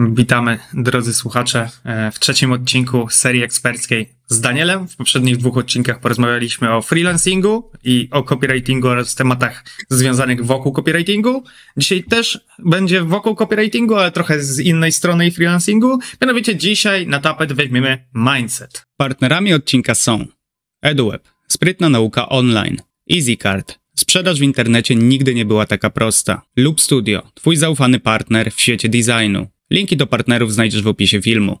Witamy, drodzy słuchacze, e, w trzecim odcinku serii eksperckiej z Danielem. W poprzednich dwóch odcinkach porozmawialiśmy o freelancingu i o copywritingu oraz tematach związanych wokół copywritingu. Dzisiaj też będzie wokół copywritingu, ale trochę z innej strony i freelancingu. Mianowicie dzisiaj na tapet weźmiemy mindset. Partnerami odcinka są EduWeb, sprytna nauka online, EasyCard, Sprzedaż w internecie nigdy nie była taka prosta. Loop Studio, twój zaufany partner w świecie designu. Linki do partnerów znajdziesz w opisie filmu.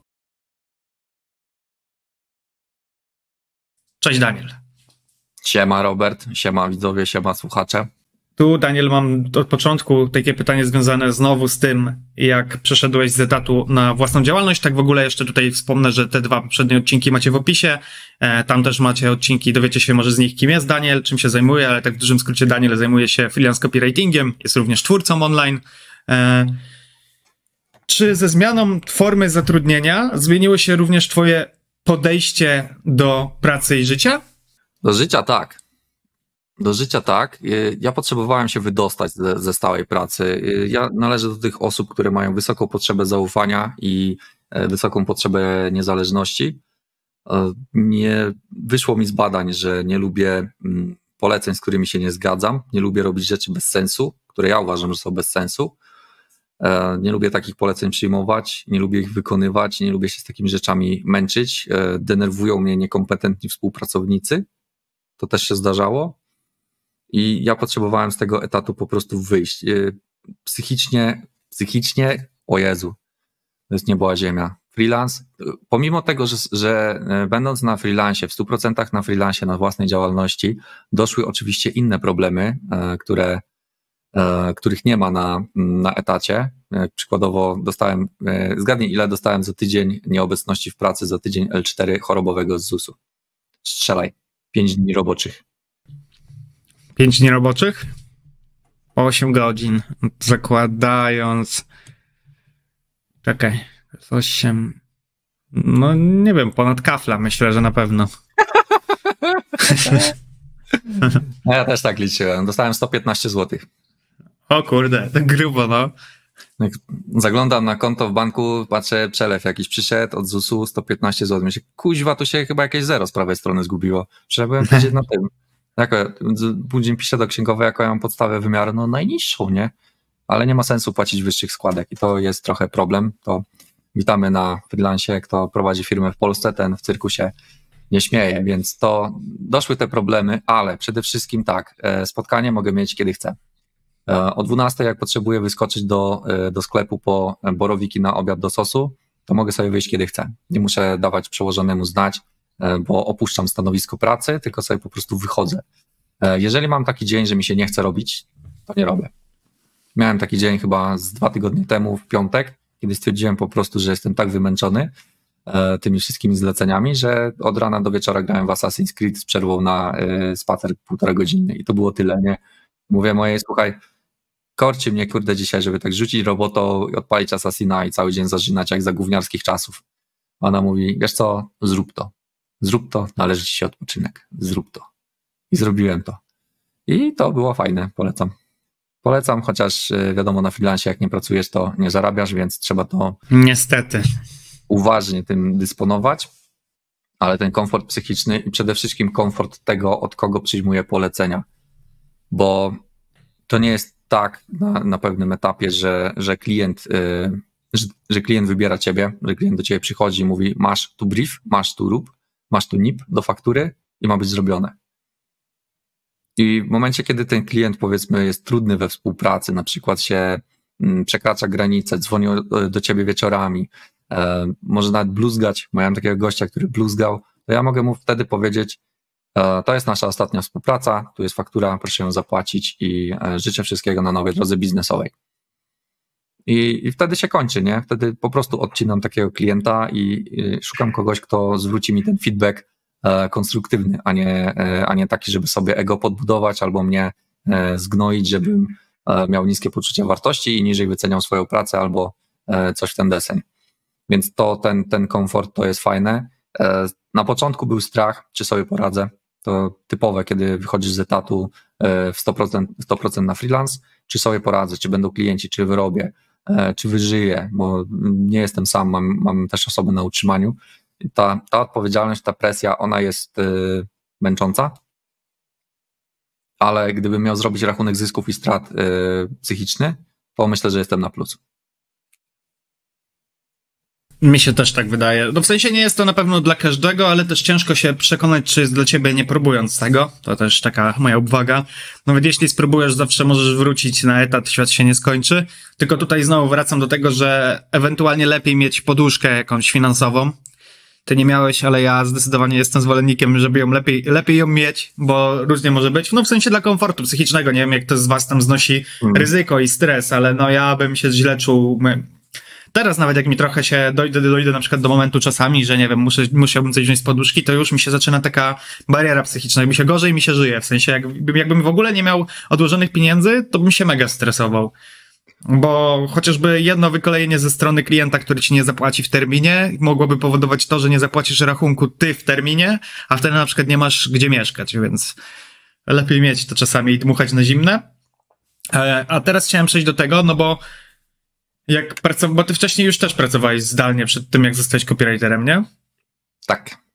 Cześć Daniel. Siema Robert, siema widzowie, siema słuchacze. Tu, Daniel, mam od początku takie pytanie związane znowu z tym, jak przeszedłeś z etatu na własną działalność. Tak w ogóle jeszcze tutaj wspomnę, że te dwa poprzednie odcinki macie w opisie. E, tam też macie odcinki, dowiecie się może z nich, kim jest Daniel, czym się zajmuje, ale tak w dużym skrócie Daniel zajmuje się freelance copywritingiem, jest również twórcą online. Czy ze zmianą formy zatrudnienia zmieniło się również Twoje podejście do pracy i życia? Do życia tak. Do życia tak. Ja potrzebowałem się wydostać ze, ze, stałej pracy. Ja należę do tych osób, które mają wysoką potrzebę zaufania i e, wysoką potrzebę niezależności. E, nie wyszło mi z badań, że nie lubię mm, poleceń, z którymi się nie zgadzam. Nie lubię robić rzeczy bez sensu, które ja uważam, że są bez sensu. E, nie lubię takich poleceń przyjmować, nie lubię ich wykonywać, nie lubię się z takimi rzeczami męczyć. E, denerwują mnie niekompetentni współpracownicy. To też się zdarzało. I ja potrzebowałem z tego etatu po prostu wyjść. E, psychicznie, psychicznie, o Jezu, to jest nieboła ziemia. Freelance, pomimo tego, że, że będąc na freelance, w 100% na freelance, na własnej działalności, doszły oczywiście inne problemy, które których nie ma na, na etacie. E, przykładowo dostałem, e, zgadnij ile dostałem za tydzień nieobecności w pracy, za tydzień L4 chorobowego z ZUS-u. Strzelaj. 5 dni roboczych. 5 dni roboczych? 8 godzin. Zakładając. Czekaj. 8. No nie wiem, ponad kafla myślę, że na pewno. ja też tak liczyłem. Dostałem 115 złotych. O kurde, to grubo, no. Jak zaglądam na konto w banku, patrzę, przelew jakiś przyszedł od ZUS-u 115 zł. Myślę, kuźwa, tu się chyba jakieś zero z prawej strony zgubiło. Trzeba powiedzieć na tym. Jako, później piszę do księgowej, jaką ja mam podstawę wymiaru, no najniższą, nie? Ale nie ma sensu płacić wyższych składek i to jest trochę problem. To witamy na freelancie, kto prowadzi firmę w Polsce, ten w cyrku się nie śmieje, więc to doszły te problemy, ale przede wszystkim tak, e, spotkanie mogę mieć kiedy chcę. E, o 12, jak potrzebuję wyskoczyć do, e, do sklepu po borowiki na obiad do sosu, to mogę sobie wyjść kiedy chcę. Nie muszę dawać przełożonemu znać, e, bo opuszczam stanowisko pracy, tylko sobie po prostu wychodzę. Jeżeli mam taki dzień, że mi się nie chce robić, to nie robię. Miałem taki dzień chyba z dwa tygodnie temu, w piątek, kiedy stwierdziłem po prostu, że jestem tak wymęczony tymi wszystkimi zleceniami, że od rana do wieczora grałem w Assassin's Creed z przerwą na spacer półtora godziny i to było tyle, nie? Mówię mojej, słuchaj, korci mnie, kurde, dzisiaj, żeby tak rzucić robotą i odpalić Assassina i cały dzień zażynać jak za gówniarskich czasów. Ona mówi, wiesz co, zrób to. Zrób to, należy ci się odpoczynek. Zrób to. I zrobiłem to. I to było fajne, polecam. Polecam, chociaż e, wiadomo, na freelance jak nie pracujesz, to nie zarabiasz, więc trzeba to. Niestety. Uważnie tym dysponować, ale ten komfort psychiczny i przede wszystkim komfort tego, od kogo przyjmuję polecenia. Bo to nie jest tak na, na pewnym etapie, że, że klient, yy, że, że, klient wybiera ciebie, że klient do ciebie przychodzi i mówi masz tu brief, masz tu rób, masz tu NIP do faktury i ma być zrobione. I w momencie, kiedy ten klient powiedzmy jest trudny we współpracy, na przykład się mm, przekracza granice, dzwoni do ciebie wieczorami, e, może nawet bluzgać, miałem takiego gościa, który bluzgał, to ja mogę mu wtedy powiedzieć, to jest nasza ostatnia współpraca, tu jest faktura, proszę ją zapłacić i e, życzę wszystkiego na nowej drodze biznesowej. I, I, wtedy się kończy, nie? Wtedy po prostu odcinam takiego klienta i, szukam kogoś, kto zwróci mi ten feedback e, konstruktywny, a nie, e, a nie taki, żeby sobie ego podbudować albo mnie e, zgnoić, żebym e, miał niskie poczucie wartości i niżej wyceniał swoją pracę albo coś w ten deseń. Więc to, ten, ten komfort to jest fajne. Na początku był strach, czy sobie poradzę, to typowe, kiedy wychodzisz z etatu e, w 100%, 100% na freelance, czy sobie poradzę, czy będą klienci, czy wyrobię, e, czy wyżyję, bo nie jestem sam, mam, mam też osoby na utrzymaniu. Ta, ta odpowiedzialność, ta presja, ona jest y, męcząca, ale gdybym miał zrobić rachunek zysków i strat psychiczny, to myślę, że jestem na plus. Mi się też tak wydaje. No w sensie nie jest to na pewno dla każdego, ale też ciężko się przekonać, czy jest dla ciebie nie próbując tego. To też taka moja uwaga. Nawet jeśli spróbujesz, zawsze możesz wrócić na etat, świat się nie skończy. Tylko tutaj znowu wracam do tego, że ewentualnie lepiej mieć poduszkę jakąś finansową. Ty nie miałeś, ale ja zdecydowanie jestem zwolennikiem, żeby ją lepiej, lepiej ją mieć, bo różnie może być. No w sensie dla komfortu psychicznego. Nie wiem, jak to z was tam znosi mm. ryzyko i stres, ale no ja bym się źle czuł teraz nawet jak mi trochę się dojdę, dojdę na przykład do momentu czasami, że nie wiem, muszę, musiałbym coś wziąć z poduszki, to już mi się zaczyna taka bariera psychiczna, jakby się gorzej mi się żyje, w sensie jakbym, jakbym w ogóle nie miał odłożonych pieniędzy, to bym się mega stresował. Bo chociażby jedno wykolejenie ze strony klienta, który ci nie zapłaci w terminie, mogłoby powodować to, że nie zapłacisz rachunku ty w terminie, a wtedy na przykład nie masz gdzie mieszkać, więc lepiej mieć to czasami i dmuchać na zimne. E, a teraz chciałem przejść do tego, no bo jak pracow... Bo ty wcześniej już też pracowałeś zdalnie przed tym, jak zostałeś copywriterem, nie? Tak.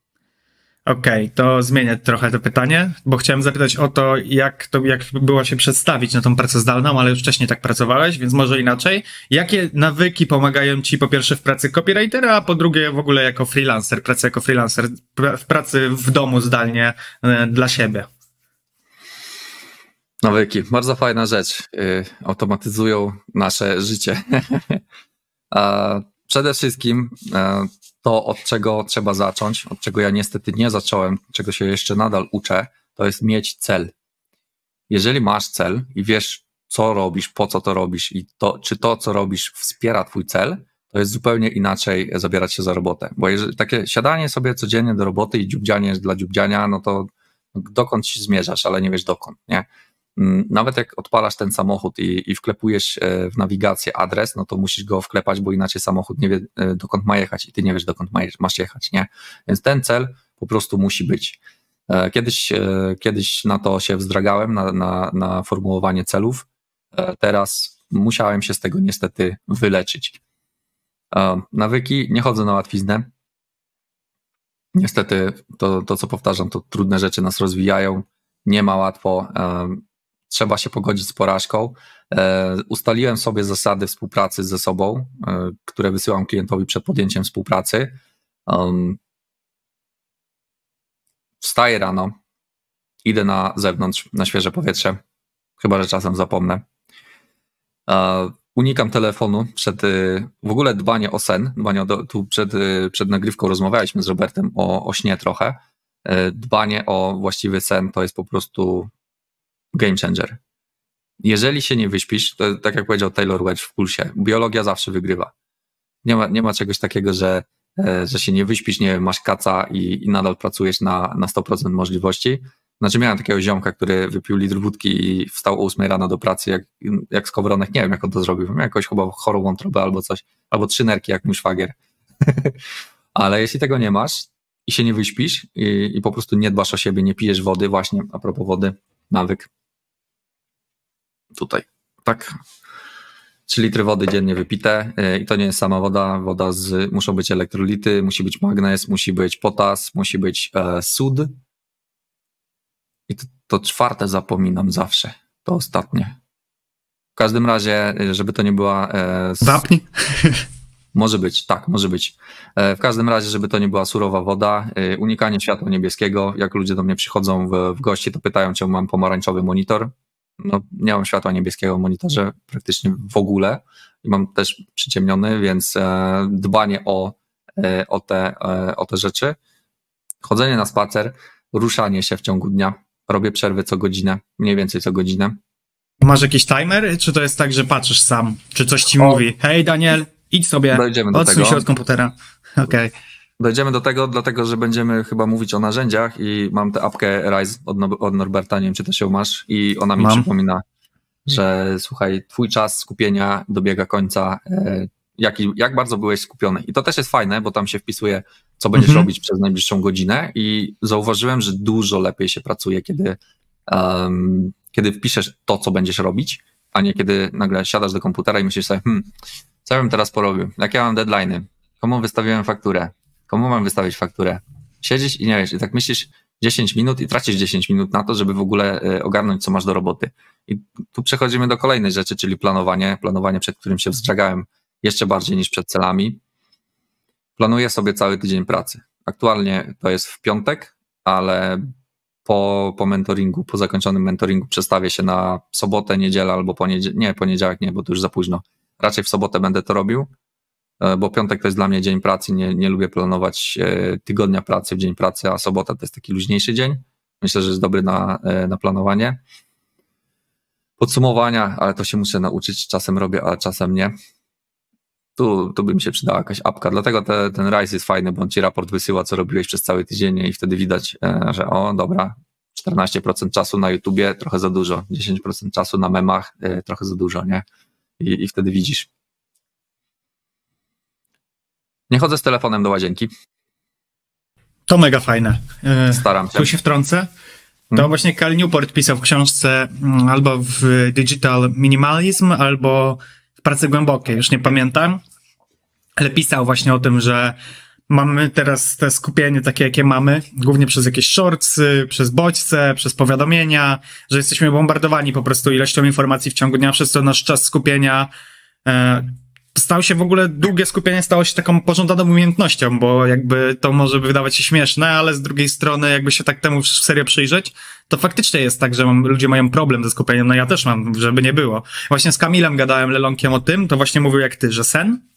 Okej, okay, to zmienię trochę to pytanie, bo chciałem zapytać o to, jak to, jak było się przedstawić na tą pracę zdalną, ale już wcześniej tak pracowałeś, więc może inaczej. Jakie nawyki pomagają ci po pierwsze w pracy copywritera, a po drugie w ogóle jako freelancer, pracy jako freelancer, w pracy w domu zdalnie e, dla siebie? Nawyki, bardzo fajna rzecz. Y, automatyzują nasze życie. Przede wszystkim e, to, od czego trzeba zacząć, od czego ja niestety nie zacząłem, czego się jeszcze nadal uczę, to jest mieć cel. Jeżeli masz cel i wiesz, co robisz, po co to robisz i to, czy to, co robisz, wspiera Twój cel, to jest zupełnie inaczej zabierać się za robotę. Bo jeżeli takie siadanie sobie codziennie do roboty i dziubdzianie dla dziubdziania, no to dokąd się zmierzasz, ale nie wiesz dokąd, nie? Mm, nawet jak odpalasz ten samochód i, i wklepujesz e, w nawigację adres, no to musisz go wklepać, bo inaczej samochód nie wie, e, dokąd ma jechać i ty nie wiesz, dokąd masz jechać, nie? Więc ten cel po prostu musi być. E, kiedyś, kiedyś na to się wzdragałem, na, na, na formułowanie celów. Teraz musiałem się z tego niestety wyleczyć. Nawyki, nie chodzę na łatwiznę. Niestety to, to co powtarzam, to trudne rzeczy nas rozwijają. Nie ma łatwo trzeba się pogodzić z porażką. E, ustaliłem sobie zasady współpracy ze sobą, e, które wysyłam klientowi przed podjęciem współpracy. Wstaję rano, idę na zewnątrz, na świeże powietrze, chyba że czasem zapomnę. E, unikam telefonu przed, w ogóle dbanie o sen, dbanie o, tu przed, przed nagrywką rozmawialiśmy z Robertem o, o śnie trochę. Dbanie o właściwy sen to jest po prostu game changer. Jeżeli się nie wyśpisz, to tak jak powiedział Taylor Wedge w Pulsie, biologia zawsze wygrywa. Nie ma, nie ma czegoś takiego, że, e, że się nie wyśpisz, nie masz kaca i, i nadal pracujesz na, na 100% możliwości. Znaczy miałem takiego ziomka, który wypił litr wódki i wstał o 8 rano do pracy, jak, jak skowronek, nie wiem jak on to zrobił, miał jakąś chyba chorą wątrobę albo coś, albo trzy nerki jak mój szwagier. Ale jeśli tego nie masz i się nie wyśpisz i, i po prostu nie dbasz o siebie, nie pijesz wody, właśnie a propos wody, nawyk, tutaj, tak? 3 litry wody dziennie wypite y, i to nie jest sama woda, woda z, muszą być elektrolity, musi być magnez, musi być potas, musi być e, sód i to, to czwarte zapominam zawsze, to ostatnie. W każdym razie, y, żeby to nie była... E, Wapni? Może być, tak, może być. E, w każdym razie, żeby to nie była surowa woda, e, unikanie światła niebieskiego. Jak ludzie do mnie przychodzą w, w gości, to pytają, czy mam pomarańczowy monitor no, nie mam światła niebieskiego w monitorze praktycznie w ogóle i mam też przyciemniony, więc e, dbanie o, e, o, te, e, o te rzeczy, chodzenie na spacer, ruszanie się w ciągu dnia, robię przerwy co godzinę, mniej więcej co godzinę. Masz jakiś timer, czy to jest tak, że patrzysz sam, czy coś ci o, mówi, hej Daniel, idź sobie, odsuń się od komputera, okej. Okay. Dojdziemy do tego, dlatego że będziemy chyba mówić o narzędziach i mam tę apkę Rise od, od Norberta, nie wiem czy też ją masz i ona mi mam. przypomina, że słuchaj, twój czas skupienia dobiega końca, e, jak, jak bardzo byłeś skupiony. I to też jest fajne, bo tam się wpisuje, co będziesz mhm. robić przez najbliższą godzinę i zauważyłem, że dużo lepiej się pracuje, kiedy, um, kiedy wpiszesz to, co będziesz robić, a nie kiedy nagle siadasz do komputera i myślisz sobie, hmm, co bym teraz porobił? Jakie mam deadline'y? Komu wystawiłem fakturę? Komu mam wystawić fakturę? Siedzisz i nie wiesz, i tak myślisz 10 minut i tracisz 10 minut na to, żeby w ogóle e, ogarnąć, co masz do roboty. I tu przechodzimy do kolejnej rzeczy, czyli planowanie. Planowanie, przed którym się wstrzegałem jeszcze bardziej niż przed celami. Planuję sobie cały tydzień pracy. Aktualnie to jest w piątek, ale po, po mentoringu, po zakończonym mentoringu przestawię się na sobotę, niedzielę albo poniedziałek, nie, poniedziałek nie, bo to już za późno. Raczej w sobotę będę to robił, bo piątek to jest dla mnie dzień pracy, nie, nie lubię planować e, tygodnia pracy w dzień pracy, a sobota to jest taki luźniejszy dzień. Myślę, że jest dobry na, e, na planowanie. Podsumowania, ale to się muszę nauczyć, czasem robię, ale czasem nie. Tu, tu by mi się przydała jakaś apka, dlatego te, ten Rise jest fajny, bo on ci raport wysyła, co robiłeś przez cały tydzień i wtedy widać, że o, dobra, 14% czasu na YouTubie, trochę za dużo, 10% czasu na memach, trochę za dużo, nie? i, i wtedy widzisz. Nie chodzę z telefonem do łazienki. To mega fajne. E, Staram się. Tu się wtrącę. To hmm. właśnie Cal Newport pisał w książce mm, albo w Digital Minimalism, albo w Pracy Głębokiej, już nie pamiętam, ale pisał właśnie o tym, że mamy teraz te skupienie takie, jakie mamy, głównie przez jakieś shortsy, przez bodźce, przez powiadomienia, że jesteśmy bombardowani po prostu ilością informacji w ciągu dnia, przez to nasz czas skupienia e, stał się w ogóle, długie skupienie stało się taką pożądaną umiejętnością, bo jakby to może wydawać się śmieszne, ale z drugiej strony jakby się tak temu serio przyjrzeć, to faktycznie jest tak, że mam, ludzie mają problem ze skupieniem, no ja też mam, żeby nie było. Właśnie z Kamilem gadałem Lelonkiem o tym, to właśnie mówił jak ty, że sen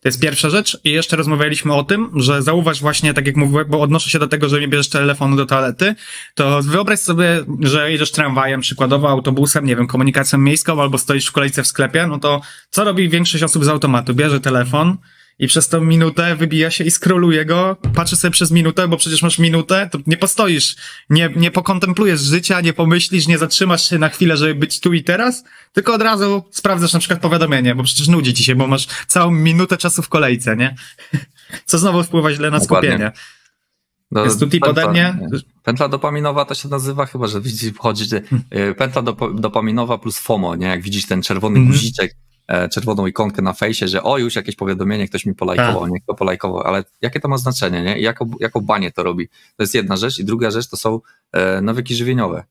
to jest pierwsza rzecz. I jeszcze rozmawialiśmy o tym, że zauważ właśnie, tak jak mówiłem, bo odnoszę się do tego, że nie bierzesz telefonu do toalety, to wyobraź sobie, że jedziesz tramwajem, przykładowo autobusem, nie wiem, komunikacją miejską, albo stoisz w kolejce w sklepie, no to co robi większość osób z automatu? Bierze telefon, i przez tą minutę wybija się i skroluje go, patrzy sobie przez minutę, bo przecież masz minutę, to nie postoisz, nie, nie pokontemplujesz życia, nie pomyślisz, nie zatrzymasz się na chwilę, żeby być tu i teraz, tylko od razu sprawdzasz na przykład powiadomienie, bo przecież nudzi ci się, bo masz całą minutę czasu w kolejce, nie? Co znowu wpływa źle na Dokładnie. skupienie. No, jest tu tip ode mnie. Pętla dopaminowa to się nazywa chyba, że widzisz, wchodzi hmm. pętla dopaminowa plus FOMO, nie? Jak widzisz ten czerwony mm guziczek, czerwoną ikonkę na fejsie, że o, już jakieś powiadomienie, ktoś mi polajkował, tak. niech to polajkował, ale jakie to ma znaczenie, nie? I jaką, jaką banie to robi? To jest jedna rzecz i druga rzecz to są e, nawyki żywieniowe.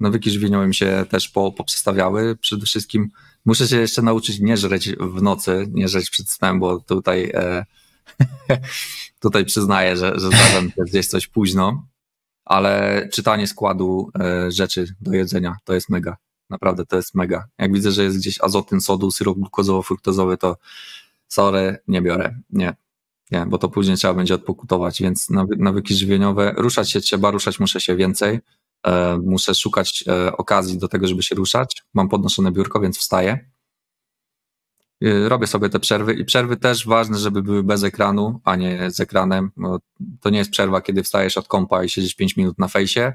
Nawyki żywieniowe mi się też po, poprzestawiały. Przede wszystkim muszę się jeszcze nauczyć nie żreć w nocy, nie żreć przed snem, bo tutaj e, tutaj przyznaję, że, że zdarza mi się gdzieś coś późno, ale czytanie składu e, rzeczy do jedzenia to jest mega. Naprawdę to jest mega. Jak widzę, że jest gdzieś azotyn sodu, syrop glukozowo-fruktozowy, to sorry, nie biorę. Nie. Nie, bo to później trzeba będzie odpokutować, więc nawyki żywieniowe, ruszać się trzeba, ruszać muszę się więcej. E, muszę szukać e, okazji do tego, żeby się ruszać. Mam podnoszone biurko, więc wstaję. E, robię sobie te przerwy i przerwy też ważne, żeby były bez ekranu, a nie z ekranem. to nie jest przerwa, kiedy wstajesz od kompa i siedzisz 5 minut na fejsie,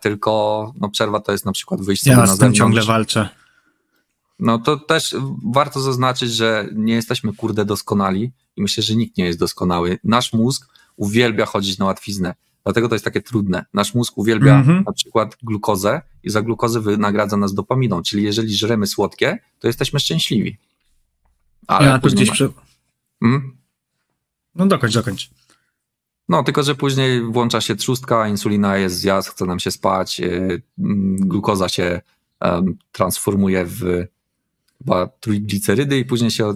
tylko no, przerwa to jest na przykład wyjście ja na zewnątrz. Ja z tym ciągle walczę. No to też warto zaznaczyć, że nie jesteśmy kurde doskonali i myślę, że nikt nie jest doskonały. Nasz mózg uwielbia chodzić na łatwiznę. Dlatego to jest takie trudne. Nasz mózg uwielbia mm -hmm. na przykład glukozę i za glukozę wynagradza nas dopaminą. Czyli jeżeli żremy słodkie, to jesteśmy szczęśliwi. Ale ja tu gdzieś przy... Hmm? No dokończ, dokończ. No, tylko że później włącza się trzustka, insulina jest zjazd, chce nam się spać, yy, glukoza się transformuje w chyba trójglicerydy i później się.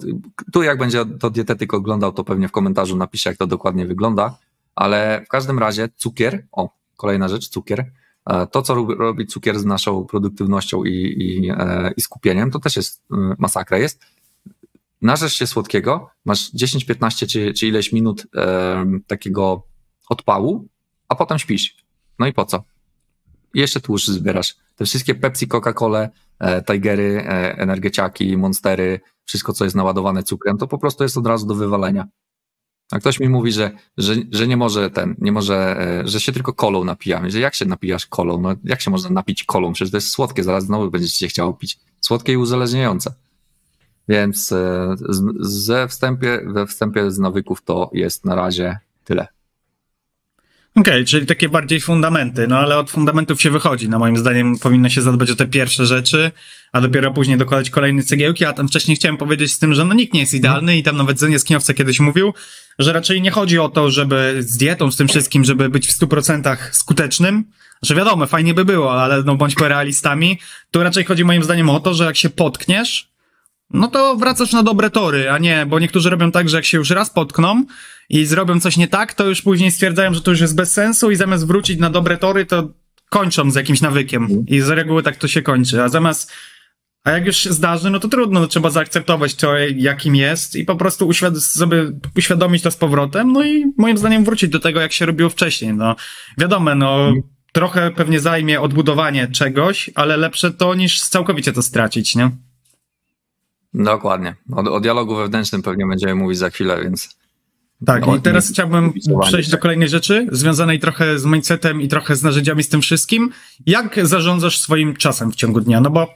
Tu, jak będzie to dietetyk oglądał, to pewnie w komentarzu napisze, jak to dokładnie wygląda. Ale w każdym razie cukier, o, kolejna rzecz, cukier. E, to, co robi cukier z naszą produktywnością i, i, e, i skupieniem, to też jest masakra. Jest narzesz się słodkiego, masz 10, 15 czy, czy ileś minut e, takiego odpału, a potem śpisz. No i po co? Jeszcze tłuszcz zbierasz. Te wszystkie Pepsi, Coca-Cola, e, Tigery, e, energeciaki, Monstery, wszystko, co jest naładowane cukrem, to po prostu jest od razu do wywalenia. A ktoś mi mówi, że, że, że nie może ten, nie może, e, że się tylko kolą napijamy. Że jak się napijasz kolą? No jak się można napić kolą? Przecież to jest słodkie, zaraz znowu będziecie się chciało pić. Słodkie i uzależniające. Więc e, ze wstępie, we wstępie z nawyków to jest na razie tyle. Okej, okay, czyli takie bardziej fundamenty, no ale od fundamentów się wychodzi. No moim zdaniem powinno się zadbać o te pierwsze rzeczy, a dopiero później dokładać kolejne cegiełki, a tam wcześniej chciałem powiedzieć z tym, że no nikt nie jest idealny i tam nawet Zenies Kniowce kiedyś mówił, że raczej nie chodzi o to, żeby z dietą, z tym wszystkim, żeby być w 100% skutecznym, że wiadomo, fajnie by było, ale no bądźmy realistami, tu raczej chodzi moim zdaniem o to, że jak się potkniesz, no to wracasz na dobre tory, a nie, bo niektórzy robią tak, że jak się już raz potkną i zrobią coś nie tak, to już później stwierdzają, że to już jest bez sensu i zamiast wrócić na dobre tory, to kończą z jakimś nawykiem. I z reguły tak to się kończy. A zamiast, a jak już się zdarzy, no to trudno, no trzeba zaakceptować to, jakim jest i po prostu uświad sobie uświadomić to z powrotem, no i moim zdaniem wrócić do tego, jak się robiło wcześniej. No wiadomo, no trochę pewnie zajmie odbudowanie czegoś, ale lepsze to niż całkowicie to stracić, nie? Dokładnie. O, o dialogu wewnętrznym pewnie będziemy mówić za chwilę, więc. Tak, no, i teraz chciałbym przejść do kolejnej rzeczy, związanej trochę z mindsetem i trochę z narzędziami z tym wszystkim. Jak zarządzasz swoim czasem w ciągu dnia? No bo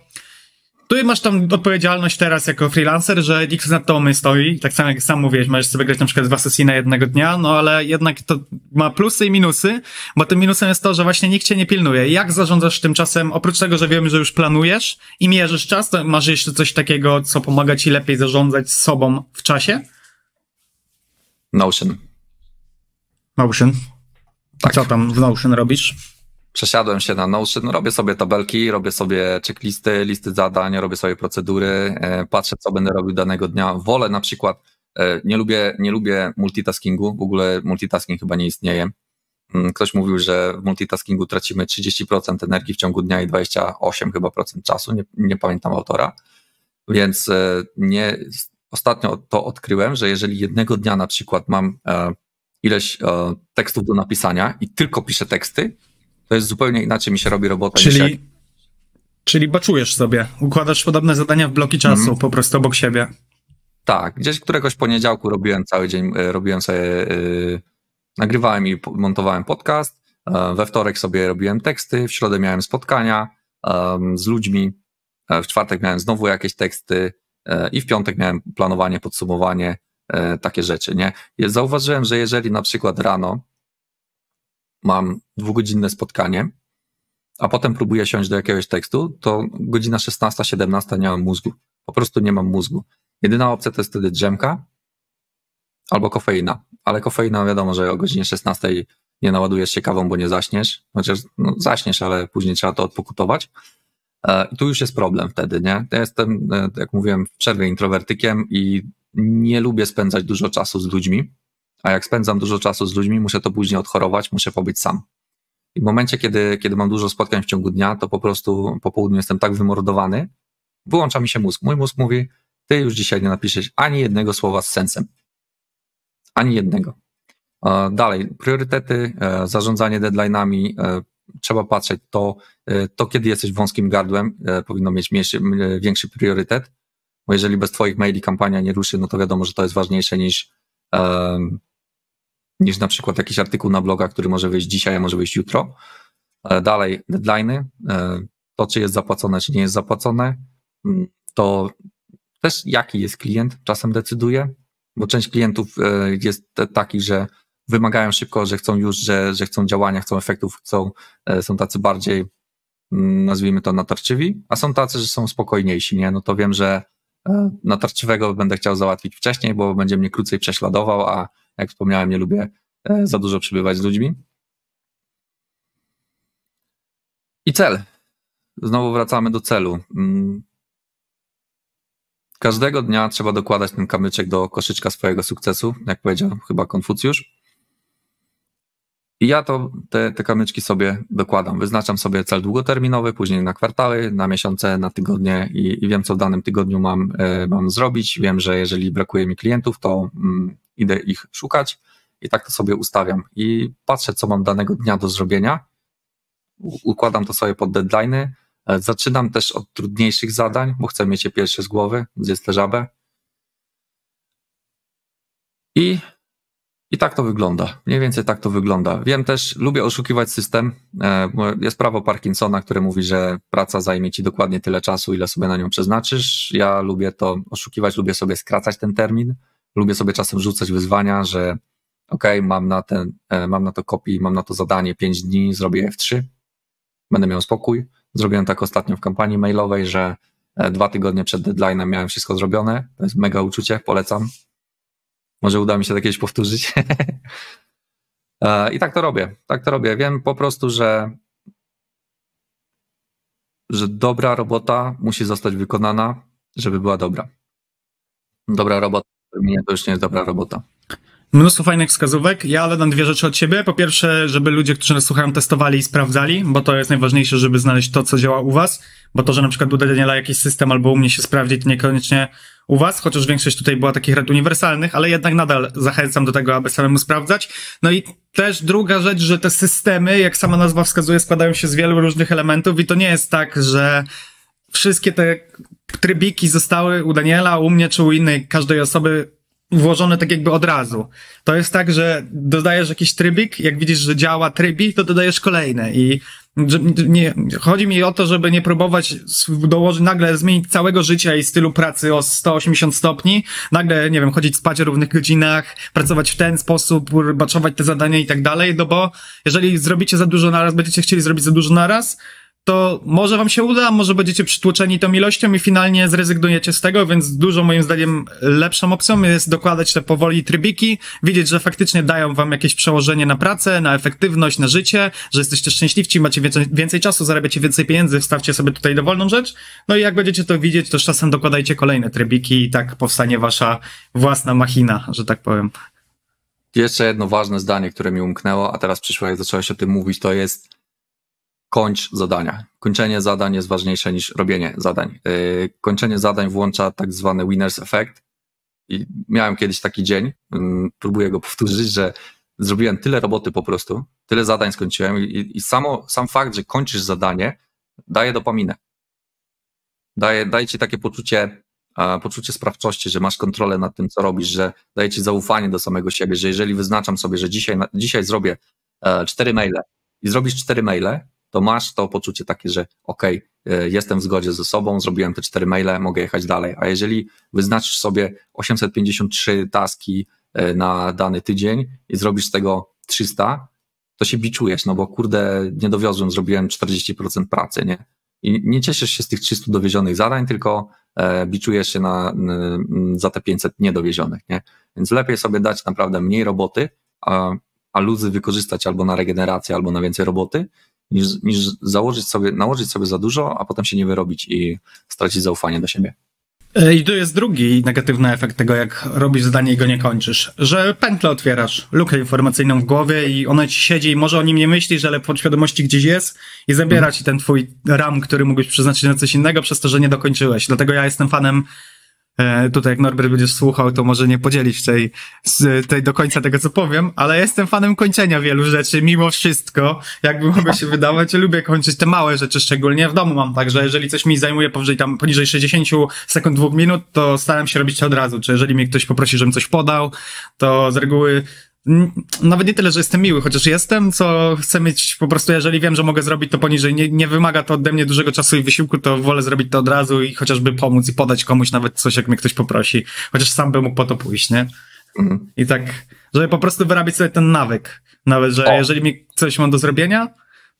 tu masz tam odpowiedzialność teraz jako freelancer, że nikt nad tobą nie stoi. Tak samo jak sam mówiłeś, możesz sobie grać na przykład dwa sesji na jednego dnia, no ale jednak to ma plusy i minusy, bo tym minusem jest to, że właśnie nikt cię nie pilnuje. Jak zarządzasz tym czasem? Oprócz tego, że wiemy, że już planujesz i mierzysz czas, to masz jeszcze coś takiego, co pomaga ci lepiej zarządzać sobą w czasie? Notion. Notion? Tak. Co tam w Notion robisz? Przesiadłem się na Notion, robię sobie tabelki, robię sobie checklisty, listy zadań, robię sobie procedury, e, patrzę, co będę robił danego dnia. Wolę na przykład, e, nie lubię, nie lubię multitaskingu, w ogóle multitasking chyba nie istnieje. Mm, ktoś mówił, że w multitaskingu tracimy 30% energii w ciągu dnia i 28 chyba procent czasu, nie, nie pamiętam autora, więc e, nie, ostatnio to odkryłem, że jeżeli jednego dnia na przykład mam ileś tekstów do napisania i tylko piszę teksty, to jest zupełnie inaczej mi się robi robota. Czyli, jak... czyli baczujesz sobie, układasz podobne zadania w bloki czasu mm. po prostu obok siebie. Tak, gdzieś któregoś poniedziałku robiłem cały dzień, e, robiłem sobie, yy, nagrywałem i montowałem podcast, yy, we wtorek sobie robiłem teksty, w środę miałem spotkania yy, z ludźmi, w czwartek miałem znowu jakieś teksty i w piątek miałem planowanie, podsumowanie, takie rzeczy, nie? Zauważyłem, że jeżeli na przykład rano mam dwugodzinne spotkanie, a potem próbuję siąść do jakiegoś tekstu, to godzina 16-17 nie mam mózgu. Po prostu nie mam mózgu. Jedyna opcja to jest wtedy drzemka albo kofeina. Ale kofeina wiadomo, że o godzinie 16 nie naładujesz się kawą, bo nie zaśniesz. Chociaż no, zaśniesz, ale później trzeba to odpokutować. E, I tu już jest problem wtedy, nie? Ja jestem, e, jak mówiłem, w przerwie introwertykiem i nie lubię spędzać dużo czasu z ludźmi a jak spędzam dużo czasu z ludźmi, muszę to później odchorować, muszę pobyć sam. I w momencie, kiedy, kiedy mam dużo spotkań w ciągu dnia, to po prostu po południu jestem tak wymordowany, wyłącza mi się mózg. Mój mózg mówi, ty już dzisiaj nie napiszesz ani jednego słowa z sensem. Ani jednego. Dalej, priorytety, e, zarządzanie deadline'ami, e, trzeba patrzeć, to, e, to kiedy jesteś wąskim gardłem, powinno mieć mniejszy, większy priorytet, bo jeżeli bez Twoich maili kampania nie ruszy, no to wiadomo, że to jest ważniejsze niż, niż na przykład jakiś artykuł na bloga, który może wyjść dzisiaj, a może wyjść jutro. E, dalej, deadline'y, e, to czy jest zapłacone, czy nie jest zapłacone, mm, to też jaki jest klient czasem decyduje, bo część klientów e, jest takich, że wymagają szybko, że chcą już, że, że chcą działania, chcą efektów, chcą, są tacy bardziej, mm, nazwijmy to, natarczywi, a są tacy, że są spokojniejsi, nie? No to wiem, że natarczywego będę chciał załatwić wcześniej, bo będzie mnie krócej prześladował, a jak wspomniałem, nie lubię e, za dużo przybywać z ludźmi. I cel. Znowu wracamy do celu. Mm. Każdego dnia trzeba dokładać ten kamyczek do koszyczka swojego sukcesu, jak powiedział chyba Konfucjusz. I ja to te, te kamyczki sobie dokładam. Wyznaczam sobie cel długoterminowy, później na kwartały, na miesiące, na tygodnie i, i wiem, co w danym tygodniu mam, e, mam zrobić. Wiem, że jeżeli brakuje mi klientów, to mm, idę ich szukać i tak to sobie ustawiam. I patrzę, co mam danego dnia do zrobienia. Układam to sobie pod deadline'y. E, zaczynam też od trudniejszych zadań, bo chcę mieć je pierwsze z głowy, zjedz tę żabę. I i tak to wygląda. Mniej więcej tak to wygląda. Wiem też, lubię oszukiwać system. E, jest prawo Parkinsona, które mówi, że praca zajmie ci dokładnie tyle czasu, ile sobie na nią przeznaczysz. Ja lubię to oszukiwać, lubię sobie skracać ten termin. Lubię sobie czasem rzucać wyzwania, że ok, mam na ten, e, mam na to kopii, mam na to zadanie 5 dni, zrobię je w 3, będę miał spokój. Zrobiłem tak ostatnio w kampanii mailowej, że e, dwa tygodnie przed deadline'em miałem wszystko zrobione. To jest mega uczucie, polecam. Może uda mi się to kiedyś powtórzyć. I tak to robię. Tak to robię. Wiem po prostu, że, że dobra robota musi zostać wykonana, żeby była dobra. Dobra robota, mnie to już nie jest dobra robota. Mnóstwo fajnych wskazówek. Ja dodam dwie rzeczy od siebie. Po pierwsze, żeby ludzie, którzy nas słuchają, testowali i sprawdzali, bo to jest najważniejsze, żeby znaleźć to, co działa u was. Bo to, że na przykład u Daniela jakiś system albo u mnie się sprawdzi, to niekoniecznie u was, chociaż większość tutaj była takich rad uniwersalnych, ale jednak nadal zachęcam do tego, aby samemu sprawdzać. No i też druga rzecz, że te systemy, jak sama nazwa wskazuje, składają się z wielu różnych elementów i to nie jest tak, że wszystkie te trybiki zostały u Daniela, u mnie czy u innej każdej osoby włożone tak jakby od razu. To jest tak, że dodajesz jakiś trybik, jak widzisz, że działa trybik, to dodajesz kolejne i nie, chodzi mi o to, żeby nie próbować dołożyć, nagle zmienić całego życia i stylu pracy o 180 stopni, nagle, nie wiem, chodzić spać o równych godzinach, pracować w ten sposób, baczować te zadania i tak dalej, no bo jeżeli zrobicie za dużo naraz, będziecie chcieli zrobić za dużo naraz, to może wam się uda, może będziecie przytłoczeni tą ilością i finalnie zrezygnujecie z tego, więc dużo moim zdaniem lepszą opcją jest dokładać te powoli trybiki, widzieć, że faktycznie dają wam jakieś przełożenie na pracę, na efektywność, na życie, że jesteście szczęśliwci, macie więcej, więcej czasu, zarabiacie więcej pieniędzy, wstawcie sobie tutaj dowolną rzecz. No i jak będziecie to widzieć, to czasem dokładajcie kolejne trybiki i tak powstanie wasza własna machina, że tak powiem. Jeszcze jedno ważne zdanie, które mi umknęło, a teraz przyszło, jak zacząłeś o tym mówić, to jest kończ zadania. Kończenie zadań jest ważniejsze niż robienie zadań. Y, kończenie zadań włącza tak zwany winners effect. I miałem kiedyś taki dzień, mm, próbuję go powtórzyć, że zrobiłem tyle roboty po prostu, tyle zadań skończyłem i, i samo, sam fakt, że kończysz zadanie, daje dopaminę. Daje, daje ci takie poczucie, poczucie sprawczości, że masz kontrolę nad tym, co robisz, że daje ci zaufanie do samego siebie, że jeżeli wyznaczam sobie, że dzisiaj, dzisiaj zrobię e, cztery maile i zrobisz cztery maile, to masz to poczucie takie, że okej, okay, jestem w zgodzie ze sobą, zrobiłem te cztery maile, mogę jechać dalej. A jeżeli wyznaczysz sobie 853 taski e, na dany tydzień i zrobisz z tego 300, to się biczujesz, no bo kurde, nie dowiozłem, zrobiłem 40% pracy, nie? I nie cieszysz się z tych 300 dowiezionych zadań, tylko e, biczujesz się na, za te 500 niedowiezionych, nie? Więc lepiej sobie dać naprawdę mniej roboty, a, a luzy wykorzystać albo na regenerację, albo na więcej roboty, niż, niż założyć sobie, nałożyć sobie za dużo, a potem się nie wyrobić i stracić zaufanie do siebie. E, I tu jest drugi negatywny efekt tego, jak robisz zadanie i go nie kończysz, że pętlę otwierasz, lukę informacyjną w głowie i ona ci siedzi i może o nim nie myślisz, ale podświadomości gdzieś jest i zabiera ci ten twój RAM, który mógłbyś przeznaczyć na coś innego przez to, że nie dokończyłeś. Dlatego ja jestem fanem E, tutaj jak Norbert będziesz słuchał, to może nie podzielić tej, tej do końca tego, co powiem, ale jestem fanem kończenia wielu rzeczy, mimo wszystko, jakby mogło się wydawać, lubię kończyć te małe rzeczy, szczególnie w domu mam tak, że jeżeli coś mi zajmuje powyżej tam, poniżej 60 sekund, dwóch minut, to staram się robić to od razu, czy jeżeli mnie ktoś poprosi, żebym coś podał, to z reguły nawet nie tyle, że jestem miły, chociaż jestem, co chcę mieć po prostu, jeżeli wiem, że mogę zrobić to poniżej, nie, nie wymaga to ode mnie dużego czasu i wysiłku, to wolę zrobić to od razu i chociażby pomóc i podać komuś nawet coś, jak mnie ktoś poprosi, chociaż sam bym mógł po to pójść, nie? Mhm. I tak, żeby po prostu wyrabiać sobie ten nawyk. Nawet, że o. jeżeli mi coś mam do zrobienia,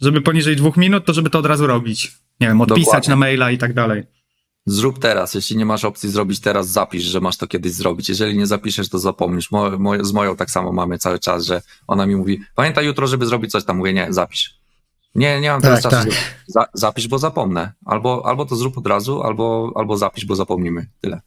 żeby poniżej dwóch minut, to żeby to od razu robić. Nie wiem, odpisać Dokładnie. na maila i tak dalej zrób teraz. Jeśli nie masz opcji zrobić teraz, zapisz, że masz to kiedyś zrobić. Jeżeli nie zapiszesz, to zapomnisz. Mo, mo, z moją tak samo mamy cały czas, że ona mi mówi, pamiętaj jutro, żeby zrobić coś tam. Mówię, nie, zapisz. Nie, nie mam teraz tak, czasu. Tak. Za, zapisz, bo zapomnę. Albo, albo to zrób od razu, albo, albo zapisz, bo zapomnimy. Tyle.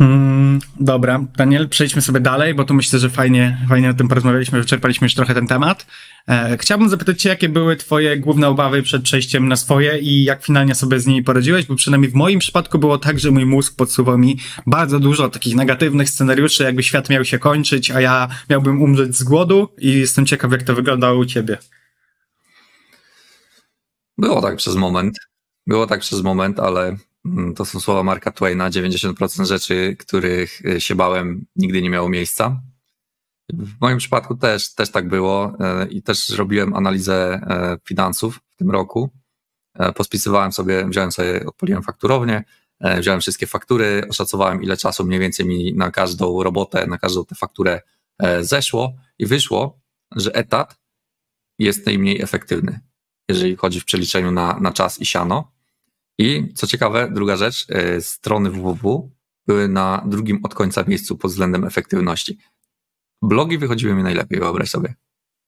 Hmm, dobra, Daniel, przejdźmy sobie dalej, bo tu myślę, że fajnie, fajnie o tym porozmawialiśmy, wyczerpaliśmy już trochę ten temat. E, chciałbym zapytać Cię, jakie były Twoje główne obawy przed przejściem na swoje i jak finalnie sobie z nimi poradziłeś, bo przynajmniej w moim przypadku było tak, że mój mózg podsuwał mi bardzo dużo takich negatywnych scenariuszy, jakby świat miał się kończyć, a ja miałbym umrzeć z głodu i jestem ciekaw, jak to wyglądało u Ciebie. Było tak przez moment. Było tak przez moment, ale Mm, to są słowa Marka Twaina. 90% rzeczy, których e, się bałem, nigdy nie miało miejsca. W moim przypadku też, też tak było e, i też robiłem analizę e, finansów w tym roku. Pospisywałem sobie, wziąłem sobie, odpaliłem fakturownię, wziąłem wszystkie faktury, oszacowałem ile czasu mniej więcej mi na każdą robotę, na każdą tę fakturę zeszło i wyszło, że etat jest najmniej efektywny, jeżeli chodzi w przeliczeniu na, na czas i siano. I co ciekawe, druga rzecz, e, strony www były na drugim od końca miejscu pod względem efektywności. Blogi wychodziły mi najlepiej, wyobraź sobie.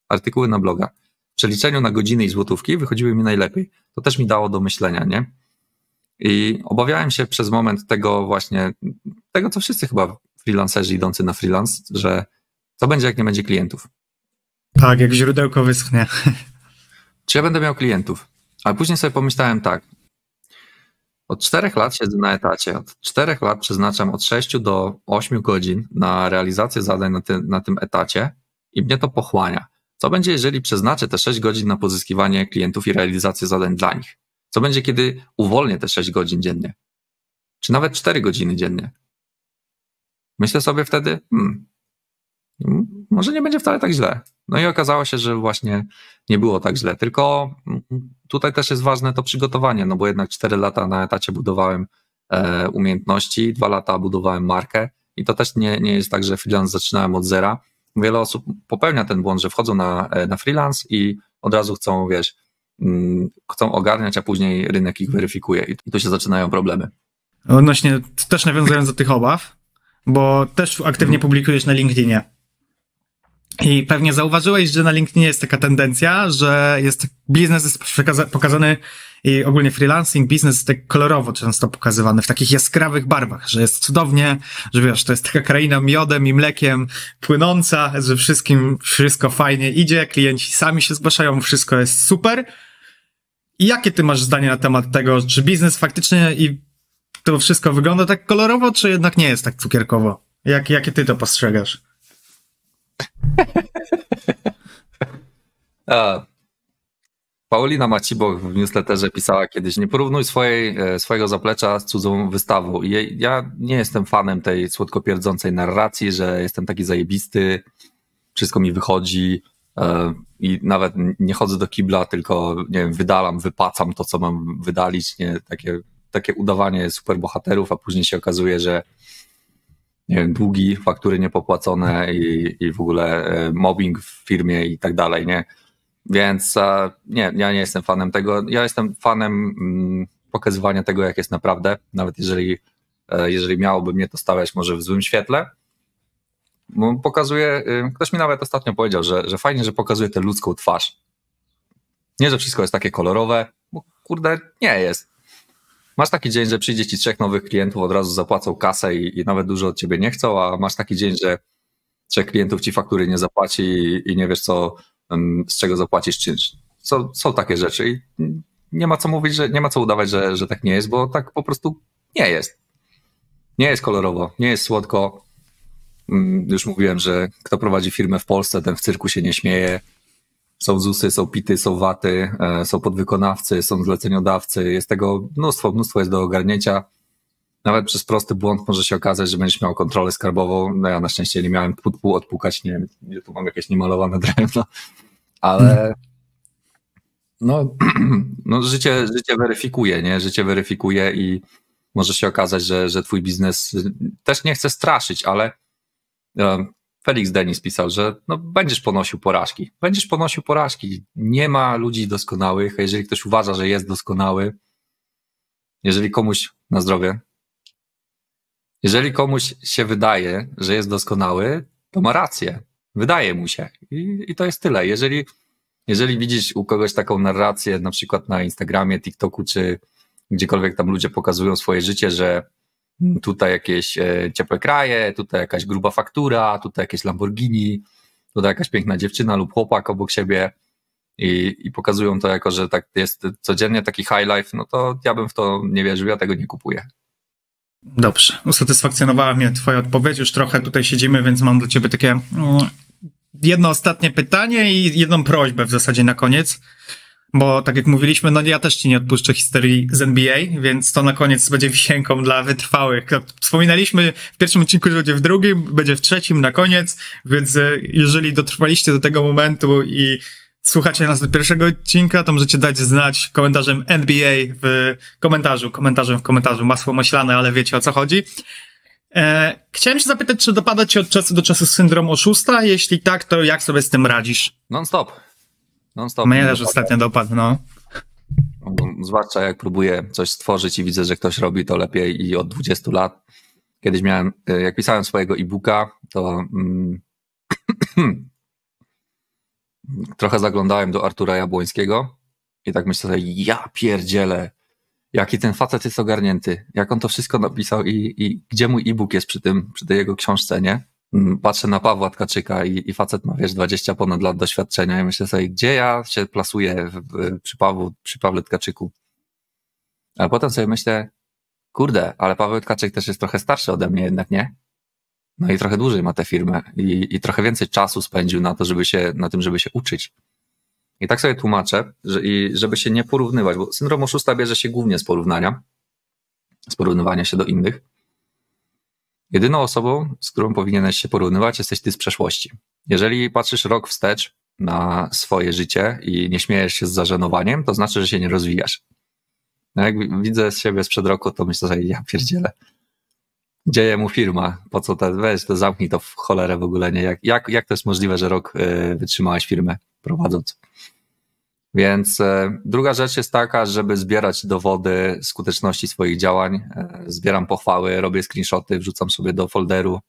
Artykuły na bloga. W przeliczeniu na godziny i złotówki wychodziły mi najlepiej. To też mi dało do myślenia, nie? I obawiałem się przez moment tego właśnie, tego co wszyscy chyba freelancerzy idący na freelance, że co będzie, jak nie będzie klientów. Tak, jak źródełko wyschnie. Czy ja będę miał klientów? Ale później sobie pomyślałem tak. Od czterech lat siedzę na etacie. Od czterech lat przeznaczam od 6 do 8 godzin na realizację zadań na, ty, na tym etacie i mnie to pochłania. Co będzie, jeżeli przeznaczę te 6 godzin na pozyskiwanie klientów i realizację zadań dla nich? Co będzie, kiedy uwolnię te 6 godzin dziennie? Czy nawet 4 godziny dziennie? Myślę sobie wtedy, hmm, może nie będzie wcale tak źle. No i okazało się, że właśnie nie było tak źle. Tylko tutaj też jest ważne to przygotowanie, no bo jednak 4 lata na etacie budowałem e, umiejętności, 2 lata budowałem markę i to też nie, nie jest tak, że freelance zaczynałem od zera. Wiele osób popełnia ten błąd, że wchodzą na, e, na freelance i od razu chcą, wiesz, chcą ogarniać, a później rynek ich weryfikuje i tu się zaczynają problemy. Odnośnie, też nawiązując do tych obaw, bo też aktywnie publikujesz na LinkedInie. I pewnie zauważyłeś, że na LinkedInie jest taka tendencja, że jest biznes jest pokazany i ogólnie freelancing, biznes jest tak kolorowo często pokazywany w takich jaskrawych barwach, że jest cudownie, że wiesz, to jest taka kraina miodem i mlekiem płynąca, że wszystkim wszystko fajnie idzie, klienci sami się zgłaszają, wszystko jest super. I jakie ty masz zdanie na temat tego, czy biznes faktycznie i to wszystko wygląda tak kolorowo, czy jednak nie jest tak cukierkowo? Jak, jakie ty to postrzegasz? Paulina Macibok w newsletterze pisała kiedyś, nie porównuj swojej, e, swojego zaplecza z cudzą wystawą. Ja nie jestem fanem tej słodkopierdzącej narracji, że jestem taki zajebisty, wszystko mi wychodzi e, i nawet nie chodzę do kibla, tylko nie wiem, wydalam, wypacam to, co mam wydalić, nie, takie, takie udawanie superbohaterów, a później się okazuje, że wiem, długi, faktury niepopłacone i, i w ogóle e, mobbing w firmie i tak dalej, nie? Więc e, nie, ja nie jestem fanem tego. Ja jestem fanem mm, pokazywania tego, jak jest naprawdę, nawet jeżeli, e, jeżeli miałoby mnie to stawiać może w złym świetle. Pokazuje, ktoś mi nawet ostatnio powiedział, że, że fajnie, że pokazuje tę ludzką twarz. Nie, że wszystko jest takie kolorowe, bo kurde, nie jest. Masz taki dzień, że przyjdzie ci trzech nowych klientów, od razu zapłacą kasę i, i nawet dużo od ciebie nie chcą, a masz taki dzień, że trzech klientów ci faktury nie zapłaci i, i nie wiesz, co, z czego zapłacisz czynsz. Są, są takie rzeczy i nie ma co mówić, że nie ma co udawać, że, że tak nie jest, bo tak po prostu nie jest. Nie jest kolorowo, nie jest słodko. Mm, już mówiłem, że kto prowadzi firmę w Polsce, ten w cyrku się nie śmieje. Są ZUSy, są PITy, są WATy, e, są podwykonawcy, są zleceniodawcy. Jest tego mnóstwo, mnóstwo jest do ogarnięcia. Nawet przez prosty błąd może się okazać, że będziesz miał kontrolę skarbową. No ja na szczęście nie miałem pół, odpukać, nie wiem, gdzie tu mam jakieś niemalowane drewno, ale no, no życie, życie weryfikuje, nie? Życie weryfikuje i może się okazać, że, że twój biznes też nie chce straszyć, ale e, Felix Denis pisał, że no, będziesz ponosił porażki. Będziesz ponosił porażki. Nie ma ludzi doskonałych, a jeżeli ktoś uważa, że jest doskonały, jeżeli komuś na zdrowie, jeżeli komuś się wydaje, że jest doskonały, to ma rację. Wydaje mu się. I, i to jest tyle. Jeżeli, jeżeli widzisz u kogoś taką narrację, na przykład na Instagramie, TikToku, czy gdziekolwiek tam ludzie pokazują swoje życie, że tutaj jakieś e, ciepłe kraje, tutaj jakaś gruba faktura, tutaj jakieś Lamborghini, tutaj jakaś piękna dziewczyna lub chłopak obok siebie i, i pokazują to jako, że tak jest codziennie taki high life, no to ja bym w to nie wierzył, ja tego nie kupuję. Dobrze, usatysfakcjonowała mnie twoja odpowiedź, już trochę tutaj siedzimy, więc mam do ciebie takie mm, jedno ostatnie pytanie i jedną prośbę w zasadzie na koniec. Bo tak jak mówiliśmy, no ja też ci nie odpuszczę historii z NBA, więc to na koniec będzie wisienką dla wytrwałych. Wspominaliśmy w pierwszym odcinku, że będzie w drugim, będzie w trzecim na koniec, więc e, jeżeli dotrwaliście do tego momentu i słuchacie nas do pierwszego odcinka, to możecie dać znać komentarzem NBA w komentarzu, komentarzem w komentarzu, masło maślane, ale wiecie o co chodzi. E, chciałem się zapytać, czy dopada ci od czasu do czasu syndrom oszusta? Jeśli tak, to jak sobie z tym radzisz? Non-stop. Non-stop. Mnie też ostatnio dopadł, no. Zwłaszcza jak próbuję coś stworzyć i widzę, że ktoś robi to lepiej i od 20 lat. Kiedyś miałem, e, jak pisałem swojego e-booka, to mm, trochę zaglądałem do Artura Jabłońskiego i tak myślę sobie, ja pierdzielę, jaki ten facet jest ogarnięty, jak on to wszystko napisał i, i gdzie mój e-book jest przy tym, przy tej jego książce, nie? Mm, patrzę na Pawła Tkaczyka i, i facet ma, wiesz, 20 ponad lat doświadczenia i myślę sobie, gdzie ja się plasuję w, w, przy, Pawłu, przy Pawle Tkaczyku. A potem sobie myślę, kurde, ale Paweł Tkaczyk też jest trochę starszy ode mnie jednak, nie? No i trochę dłużej ma tę firmę i, i trochę więcej czasu spędził na to, żeby się, na tym, żeby się uczyć. I tak sobie tłumaczę, że, i żeby się nie porównywać, bo syndrom oszusta bierze się głównie z porównania, z porównywania się do innych. Jedyną osobą, z którą powinieneś się porównywać, jesteś ty z przeszłości. Jeżeli patrzysz rok wstecz na swoje życie i nie śmiejesz się z zażenowaniem, to znaczy, że się nie rozwijasz. No jak widzę z siebie sprzed roku, to myślę sobie, ja pierdzielę. Dzieje mu firma, po co to, weź to zamknij to w cholerę w ogóle, nie? Jak, jak, jak to jest możliwe, że rok y, wytrzymałeś firmę prowadząc? Więc e, druga rzecz jest taka, żeby zbierać dowody skuteczności swoich działań. E, zbieram pochwały, robię screenshoty, wrzucam sobie do folderu.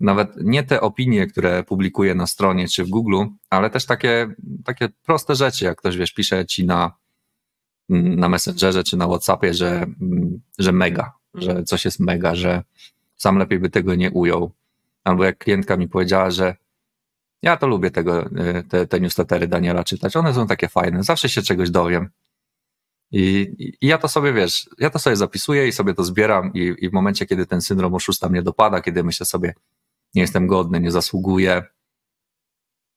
Nawet nie te opinie, które publikuję na stronie czy w Google, ale też takie, takie proste rzeczy, jak ktoś wiesz, pisze ci na, na Messengerze czy na WhatsAppie, że, że mega, że coś jest mega, że sam lepiej by tego nie ujął. Albo jak klientka mi powiedziała, że ja to lubię tego, y, te, te newslettery Daniela czytać. One są takie fajne. Zawsze się czegoś dowiem. I, I, ja to sobie, wiesz, ja to sobie zapisuję i sobie to zbieram i, i w momencie, kiedy ten syndrom oszusta mnie dopada, kiedy myślę sobie, nie jestem godny, nie zasługuję,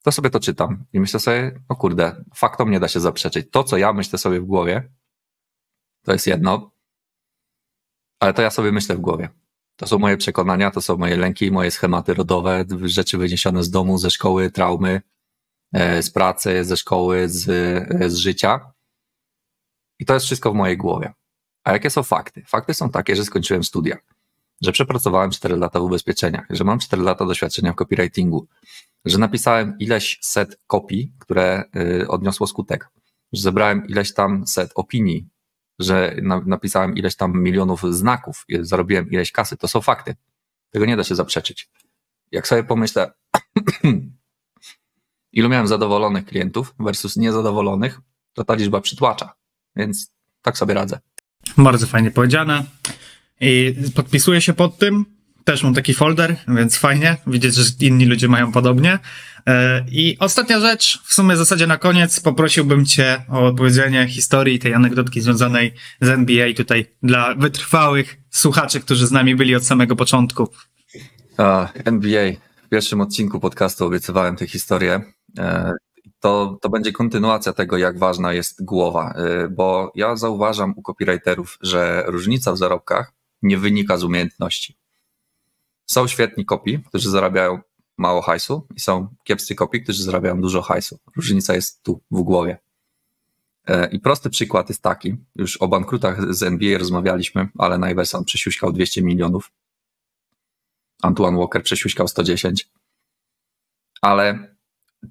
to sobie to czytam i myślę sobie, o kurde, faktom nie da się zaprzeczyć. To, co ja myślę sobie w głowie, to jest jedno, ale to ja sobie myślę w głowie. To są moje przekonania, to są moje lęki, moje schematy rodowe, rzeczy wyniesione z domu, ze szkoły, traumy, e, z pracy, ze szkoły, z, e, z życia. I to jest wszystko w mojej głowie. A jakie są fakty? Fakty są takie, że skończyłem studia, że przepracowałem 4 lata w ubezpieczeniach, że mam 4 lata doświadczenia w copywritingu, że napisałem ileś set kopii, które y, odniosło skutek, że zebrałem ileś tam set opinii, że napisałem ileś tam milionów znaków, zarobiłem ileś kasy. To są fakty. Tego nie da się zaprzeczyć. Jak sobie pomyślę, ilu miałem zadowolonych klientów versus niezadowolonych, to ta liczba przytłacza. Więc tak sobie radzę. Bardzo fajnie powiedziane. I podpisuję się pod tym. Też mam taki folder, więc fajnie widzieć, że inni ludzie mają podobnie. E, I ostatnia rzecz, w sumie w zasadzie na koniec, poprosiłbym Cię o opowiedzenie historii tej anegdotki związanej z NBA tutaj dla wytrwałych słuchaczy, którzy z nami byli od samego początku. NBA. W pierwszym odcinku podcastu obiecywałem tę historię. E, to, to będzie kontynuacja tego, jak ważna jest głowa, e, bo ja zauważam u copywriterów, że różnica w zarobkach nie wynika z umiejętności. Są świetni kopi, którzy zarabiają mało hajsu i są kiepscy kopi, którzy zarabiają dużo hajsu. Różnica jest tu, w głowie. E, I prosty przykład jest taki, już o bankrutach z NBA rozmawialiśmy, ale Iverson przesiuśkał 200 milionów, Antoine Walker przesiuśkał 110. Ale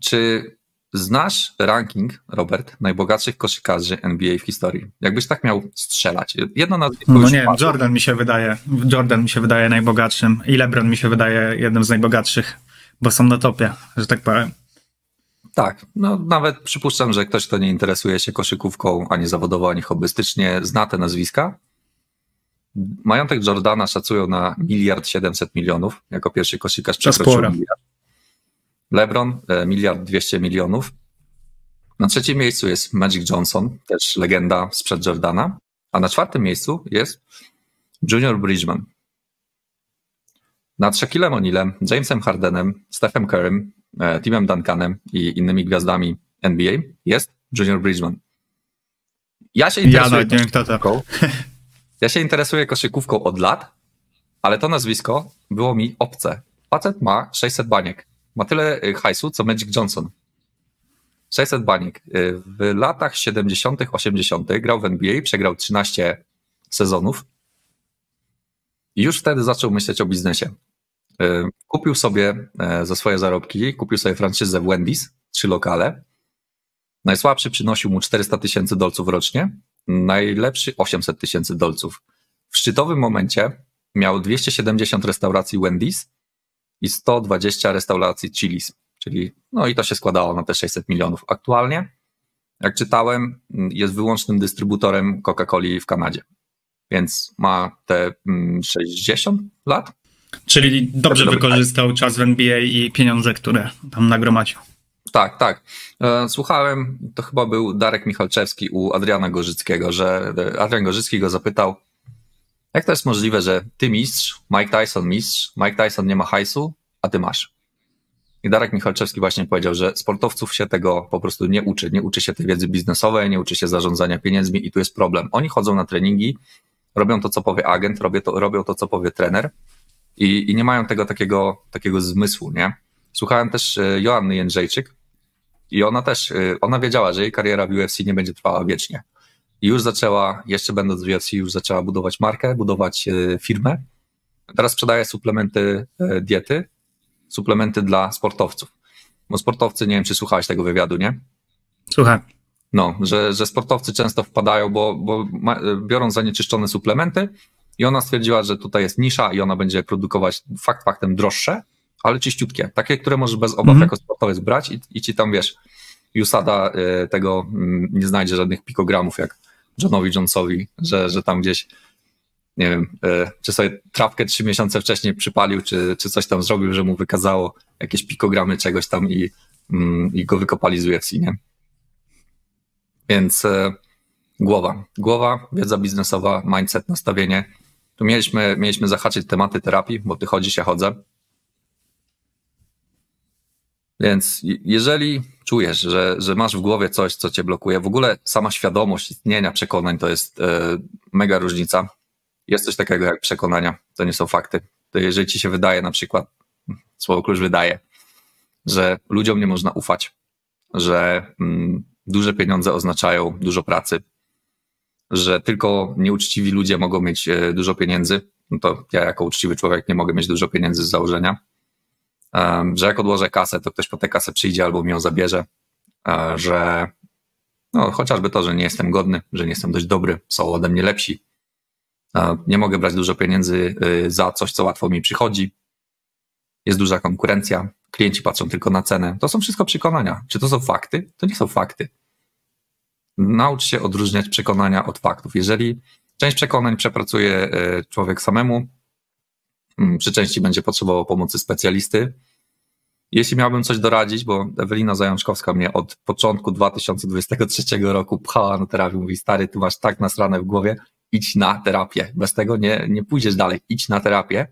czy znasz ranking, Robert, najbogatszych koszykarzy NBA w historii? Jakbyś tak miał strzelać. Jedno nazwisko No nie Jordan mi się wydaje, Jordan mi się wydaje najbogatszym i LeBron mi się wydaje jednym z najbogatszych bo są na topie, że tak powiem. Tak, no nawet przypuszczam, że ktoś, kto nie interesuje się koszykówką ani zawodowo, ani hobbystycznie, zna te nazwiska. Majątek Jordana szacują na miliard siedemset milionów, jako pierwszy koszykarz przekroczył miliard. LeBron e, miliard dwieście milionów. Na trzecim miejscu jest Magic Johnson, też legenda sprzed Jordana, a na czwartym miejscu jest Junior Bridgman, nad Shaquillem O'Nealem, Jamesem Hardenem, Stephem Currym, e, Timem Duncanem i innymi gwiazdami NBA jest Junior Bridgman. Ja się interesuję ja koszykówką. Ja się interesuję koszykówką od lat, ale to nazwisko było mi obce. Facet ma 600 baniek. Ma tyle e, hajsu, co Magic Johnson. 600 baniek. E, w latach 70., 80. grał w NBA, przegrał 13 sezonów I już wtedy zaczął myśleć o biznesie. E, kupił sobie e, za swoje zarobki, kupił sobie franczyzę w Wendy's, trzy lokale. Najsłabszy przynosił mu 400 tysięcy dolców rocznie, najlepszy 800 tysięcy dolców. W szczytowym momencie miał 270 restauracji Wendy's i 120 restauracji Chili's, czyli no i to się składało na te 600 milionów. Aktualnie, jak czytałem, jest wyłącznym dystrybutorem Coca-Coli w Kanadzie, więc ma te 60 mm, lat. Czyli dobrze wykorzystał czas w NBA i pieniądze, które tam nagromadził. Tak, tak. E, słuchałem, to chyba był Darek Michalczewski u Adriana Gorzyckiego, że e, Adrian Gorzycki go zapytał, jak to jest możliwe, że ty mistrz, Mike Tyson mistrz, Mike Tyson nie ma hajsu, a ty masz? I Darek Michalczewski właśnie powiedział, że sportowców się tego po prostu nie uczy. Nie uczy się tej wiedzy biznesowej, nie uczy się zarządzania pieniędzmi i tu jest problem. Oni chodzą na treningi, robią to, co powie agent, robią to, robią to co powie trener i, i nie mają tego takiego, takiego zmysłu, nie? Słuchałem też e, Joanny Jędrzejczyk i ona też, e, ona wiedziała, że jej kariera w UFC nie będzie trwała wiecznie. I już zaczęła, jeszcze będąc w UFC, już zaczęła budować markę, budować e, firmę. Teraz sprzedaje suplementy diety, suplementy dla sportowców. Bo sportowcy, nie wiem, czy słuchałeś tego wywiadu, nie? Słucham. No, że, że sportowcy często wpadają, bo, bo biorą zanieczyszczone suplementy i ona stwierdziła, że tutaj jest nisza i ona będzie produkować fakt faktem droższe, ale czyściutkie. Takie, które możesz bez obaw mm. jako sportowiec brać i, i ci tam, wiesz, Usada y, tego y, nie znajdzie żadnych pikogramów jak Johnowi Jonesowi, że, że tam gdzieś nie wiem, y, czy sobie trawkę trzy miesiące wcześniej przypalił, czy, czy coś tam zrobił, że mu wykazało jakieś pikogramy czegoś tam i, mm, i go wykopali z UFC, nie? Więc e, głowa, głowa, wiedza biznesowa, mindset, nastawienie. Tu mieliśmy, mieliśmy zahaczyć tematy terapii, bo ty chodzisz, ja chodzę. Więc jeżeli czujesz, że, że masz w głowie coś, co cię blokuje, w ogóle sama świadomość istnienia przekonań to jest e, mega różnica. Jest coś takiego jak przekonania, to nie są fakty. To jeżeli ci się wydaje na przykład, słowo klucz wydaje, że ludziom nie można ufać, że mm, duże pieniądze oznaczają dużo pracy, że tylko nieuczciwi ludzie mogą mieć e, dużo pieniędzy, no to ja jako uczciwy człowiek nie mogę mieć dużo pieniędzy z założenia, że jak odłożę kasę, to ktoś po tę kasę przyjdzie albo mi ją zabierze, e, że no, chociażby to, że nie jestem godny, że nie jestem dość dobry, są ode mnie lepsi. Nie mogę brać dużo pieniędzy e, za coś, co łatwo mi przychodzi. Jest duża konkurencja, klienci patrzą tylko na cenę. To są wszystko przekonania. Czy to są fakty? To nie są fakty. Naucz się odróżniać przekonania od faktów. Jeżeli część przekonań przepracuje e, człowiek samemu, mm, przy części będzie potrzebował pomocy specjalisty. Jeśli miałbym coś doradzić, bo Ewelina Zajączkowska mnie od początku 2023 roku pchała na terapię, mówi stary, ty masz tak nasrane w głowie, idź na terapię. Bez tego nie, nie pójdziesz dalej, idź na terapię.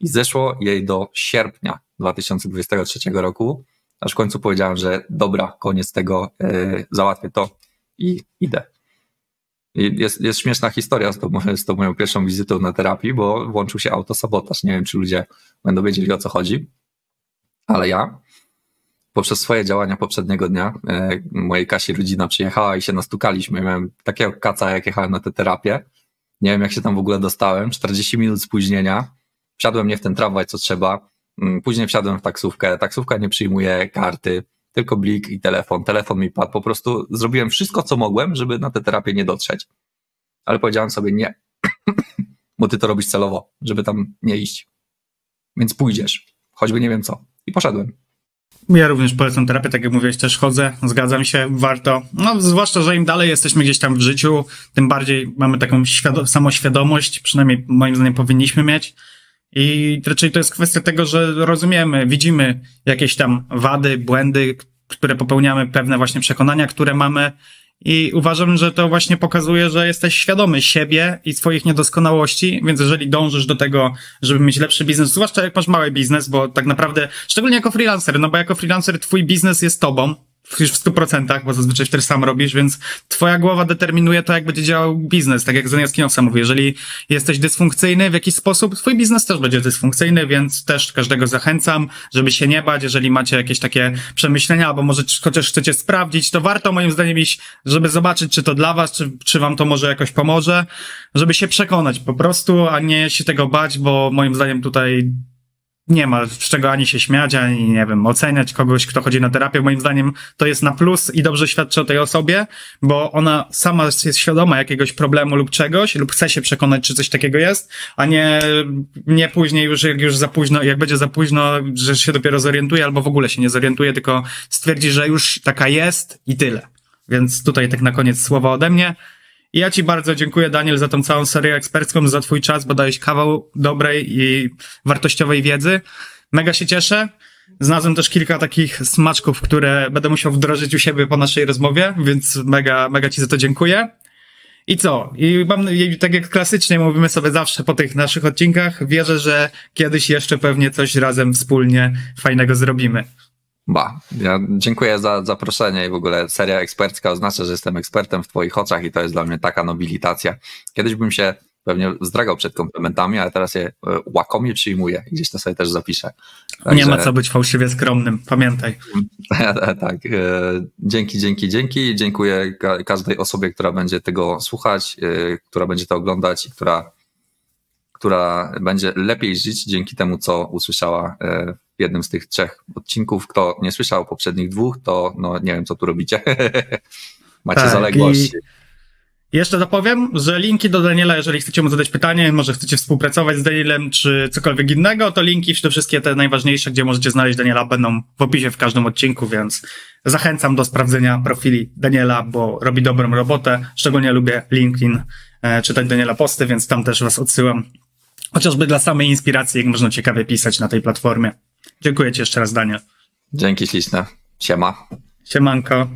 I zeszło jej do sierpnia 2023 roku, aż w końcu powiedziałem, że dobra, koniec tego, yy, załatwię to i idę. Jest, jest śmieszna historia z tą, z tą moją pierwszą wizytą na terapii, bo włączył się autosabotaż. Nie wiem, czy ludzie będą wiedzieli o co chodzi, ale ja poprzez swoje działania poprzedniego dnia, e, mojej Kasi rodzina przyjechała i się nastukaliśmy. Miałem takiego kaca, jak jechałem na tę terapię. Nie wiem, jak się tam w ogóle dostałem. 40 minut spóźnienia. Wsiadłem nie w ten tramwaj, co trzeba. Mm, później wsiadłem w taksówkę. Taksówka nie przyjmuje karty tylko blik i telefon. Telefon mi padł. Po prostu zrobiłem wszystko, co mogłem, żeby na tę terapię nie dotrzeć. Ale powiedziałem sobie nie, bo ty to robisz celowo, żeby tam nie iść. Więc pójdziesz, choćby nie wiem co. I poszedłem. Ja również polecam terapię, tak jak mówiłeś, też chodzę, zgadzam się, warto. No, zwłaszcza, że im dalej jesteśmy gdzieś tam w życiu, tym bardziej mamy taką samoświadomość, przynajmniej moim zdaniem powinniśmy mieć, i raczej to jest kwestia tego, że rozumiemy, widzimy jakieś tam wady, błędy, które popełniamy, pewne właśnie przekonania, które mamy. I uważam, że to właśnie pokazuje, że jesteś świadomy siebie i swoich niedoskonałości, więc jeżeli dążysz do tego, żeby mieć lepszy biznes, zwłaszcza jak masz mały biznes, bo tak naprawdę, szczególnie jako freelancer, no bo jako freelancer twój biznes jest tobą, w 100%, bo zazwyczaj też sam robisz, więc twoja głowa determinuje to, jak będzie działał biznes, tak jak Zaniewski Owsa mówi. Jeżeli jesteś dysfunkcyjny w jakiś sposób, twój biznes też będzie dysfunkcyjny, więc też każdego zachęcam, żeby się nie bać, jeżeli macie jakieś takie przemyślenia, albo może chociaż chcecie sprawdzić, to warto moim zdaniem iść, żeby zobaczyć, czy to dla was, czy, czy wam to może jakoś pomoże, żeby się przekonać po prostu, a nie się tego bać, bo moim zdaniem tutaj nie ma z czego ani się śmiać, ani, nie wiem, oceniać kogoś, kto chodzi na terapię. Moim zdaniem to jest na plus i dobrze świadczy o tej osobie, bo ona sama jest świadoma jakiegoś problemu lub czegoś, lub chce się przekonać, czy coś takiego jest, a nie, nie później już, jak już za późno, jak będzie za późno, że się dopiero zorientuje, albo w ogóle się nie zorientuje, tylko stwierdzi, że już taka jest i tyle. Więc tutaj tak na koniec słowa ode mnie. I ja Ci bardzo dziękuję, Daniel, za tą całą serię ekspercką, za Twój czas, bo dałeś kawał dobrej i wartościowej wiedzy. Mega się cieszę. Znalazłem też kilka takich smaczków, które będę musiał wdrożyć u siebie po naszej rozmowie, więc mega, mega Ci za to dziękuję. I co? I mam, tak jak klasycznie mówimy sobie zawsze po tych naszych odcinkach, wierzę, że kiedyś jeszcze pewnie coś razem wspólnie fajnego zrobimy. Ba, ja dziękuję za zaproszenie i w ogóle seria ekspercka oznacza, że jestem ekspertem w Twoich oczach i to jest dla mnie taka nobilitacja. Kiedyś bym się pewnie zdragał przed komplementami, ale teraz je e, łakomie przyjmuję. Gdzieś to sobie też zapiszę. Także... Nie ma co być fałszywie skromnym, pamiętaj. tak, e, dzięki, dzięki, dzięki. Dziękuję każdej osobie, która będzie tego słuchać, e, która będzie to oglądać i która, która będzie lepiej żyć dzięki temu, co usłyszała w jednym z tych trzech odcinków. Kto nie słyszał poprzednich dwóch, to no nie wiem, co tu robicie. Macie tak, zaległości. Jeszcze dopowiem, że linki do Daniela, jeżeli chcecie mu zadać pytanie, może chcecie współpracować z Danielem, czy cokolwiek innego, to linki, te wszystkie te najważniejsze, gdzie możecie znaleźć Daniela, będą w opisie w każdym odcinku, więc zachęcam do sprawdzenia profili Daniela, bo robi dobrą robotę. Szczególnie lubię LinkedIn, e, czytać Daniela posty, więc tam też was odsyłam. Chociażby dla samej inspiracji, jak można ciekawie pisać na tej platformie. Dziękuję Ci jeszcze raz, Daniel. Dzięki śliczne. Siema. Siemanko.